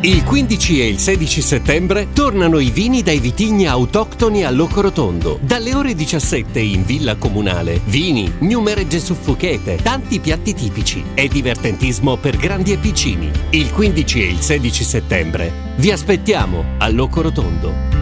Il 15 e il 16 settembre tornano i vini dai vitigni autoctoni a Locorotondo. Dalle ore 17 in Villa Comunale. Vini, numeregge suffuchete, tanti piatti tipici e divertentismo per grandi e piccini. Il 15 e il 16 settembre vi aspettiamo a Locorotondo.